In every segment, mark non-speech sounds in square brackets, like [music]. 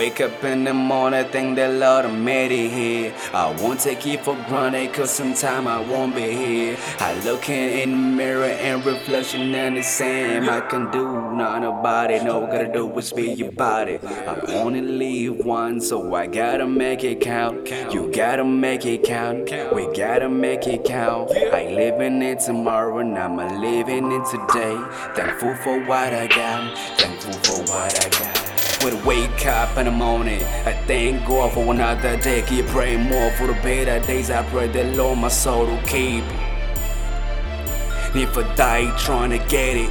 wake up in the morning, thank the Lord I made it here. I won't take it for granted, cause sometime I won't be here. I look in the mirror and reflection and the same. I can do nothing about it, no gotta do is be your body. I only live once, so I gotta make it count. You gotta make it count, we gotta make it count. I living in it tomorrow and I'ma living in today. Thankful for what I got, thankful for what I got. I wake up in the morning, I thank God for another day. Keep praying more for the better days. I pray the Lord my soul to keep. If I die trying to get it.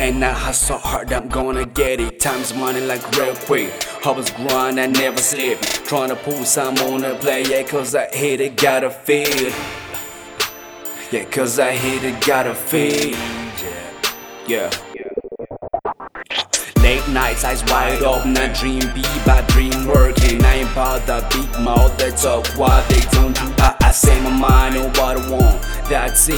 And now I hustle hard, I'm gonna get it. Time's money like real quick. Always grind, I never sleep. Trying to pull some on the play, yeah, cause I hit it, gotta feel. Yeah, cause I hit it, gotta feel. Yeah. Late nights, eyes wide open, I dream big, I dream working. I ain't about the big mouth that talk what they don't do. I, I say my mind on what I want. That's it.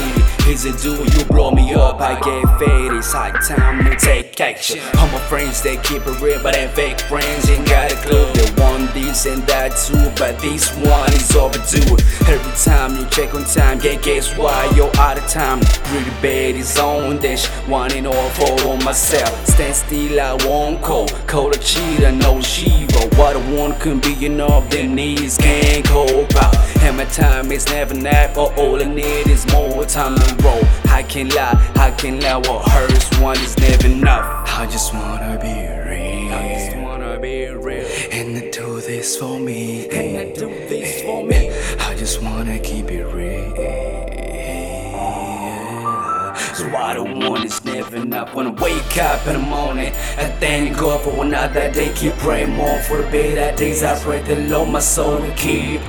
Easy do you blow me up? I get faded. It's high time to take action. All my friends they keep it real, but they fake friends ain't got a clue. They want this and that too, but this one is overdue. Every time you check on time, yeah, guess why you're out of time? Really bad is on this, one and all for on myself. Stand still, I won't call. Call a cheater, no Shiva. What I want can be enough, them knees can't cope out. And my time is never nap, but all I need is more time to roll. I can lie, I can lie, what hurts one is never enough. I just wanna be real. I just wanna be real. And I do this for me. And I do this for me. I just wanna keep it real. So I don't want is never enough. When I wake up in the morning, I thank God for another day. Keep praying more for the better days. I pray the Lord my soul to keep.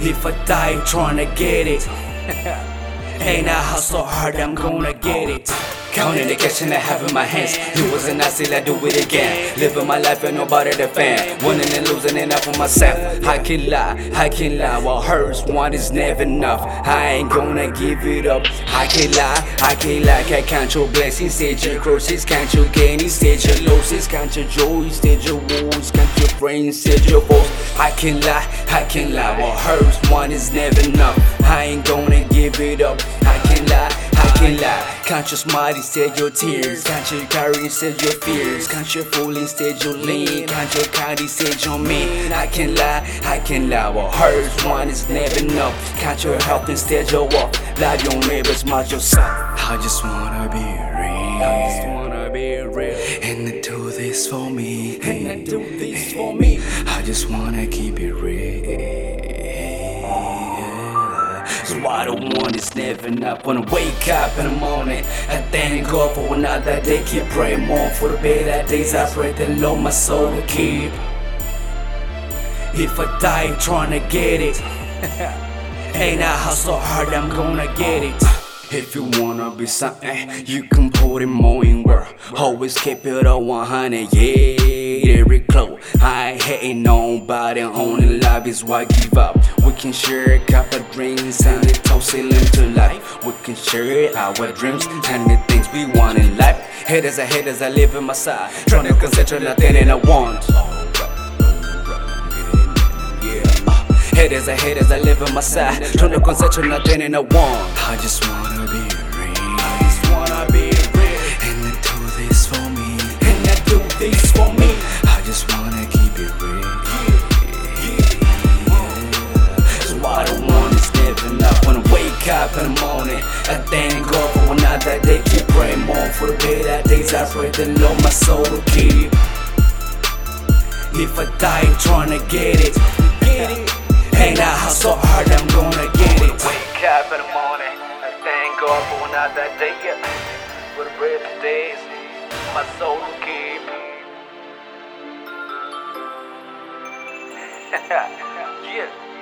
If I die trying to get it, [laughs] ain't I hustle hard, I'm gonna get it. Counting the cash and I have in my hands. You wasn't I still I do it again. Living my life and nobody to fan. Winning and losing enough for myself. I can lie, I can lie. What hurts one is never enough. I ain't gonna give it up. I can lie, I can lie. Can't count your blessings, stage your crosses, count your gains, stage your losses, Can't count your joys, stage your woes, count your friends, stage your foes. I can lie, I can lie. What hurts one is never enough. I ain't Count your smile instead your tears. Count your courage instead your fears. Count your fool instead your lean. Count your kind instead your mean. I can lie, I can lie. What hurts one is never enough. Count your health instead your wealth. Love your neighbors, smart yourself. I just wanna be real. I just wanna be real. And do this for me. And do this for me. I just wanna keep it real. I don't want is never enough. When I wake up in the morning, I thank God for another day. Keep praying more for the better days. I pray the Lord my soul to keep. If I die trying to get it, [laughs] ain't I hustle hard, I'm gonna get it. If you wanna be something, you can put it more in work. Always keep it on 100, yeah, every close. I hating nobody, only love is why I give up. We can share a cup of drinks and it toasting to life. We can share our dreams and the things we want in life. head Haters are haters, I live in my side. Trying to concentrate nothing and I want. head Haters are haters, I live in my side. Trying to concentrate nothing and I want. I just wanna be real. I just wanna be real. And I do this for me. And I do this for me. Wake up in the morning, I thank God for another day. Keep praying more for the better days. I pray the Lord my soul to keep. If I die trying to get it, get it. Ain't I hustle hard, I'm gonna get it. Wake up in the morning, I thank God for another day. For the better days, my soul will keep. [laughs] yeah.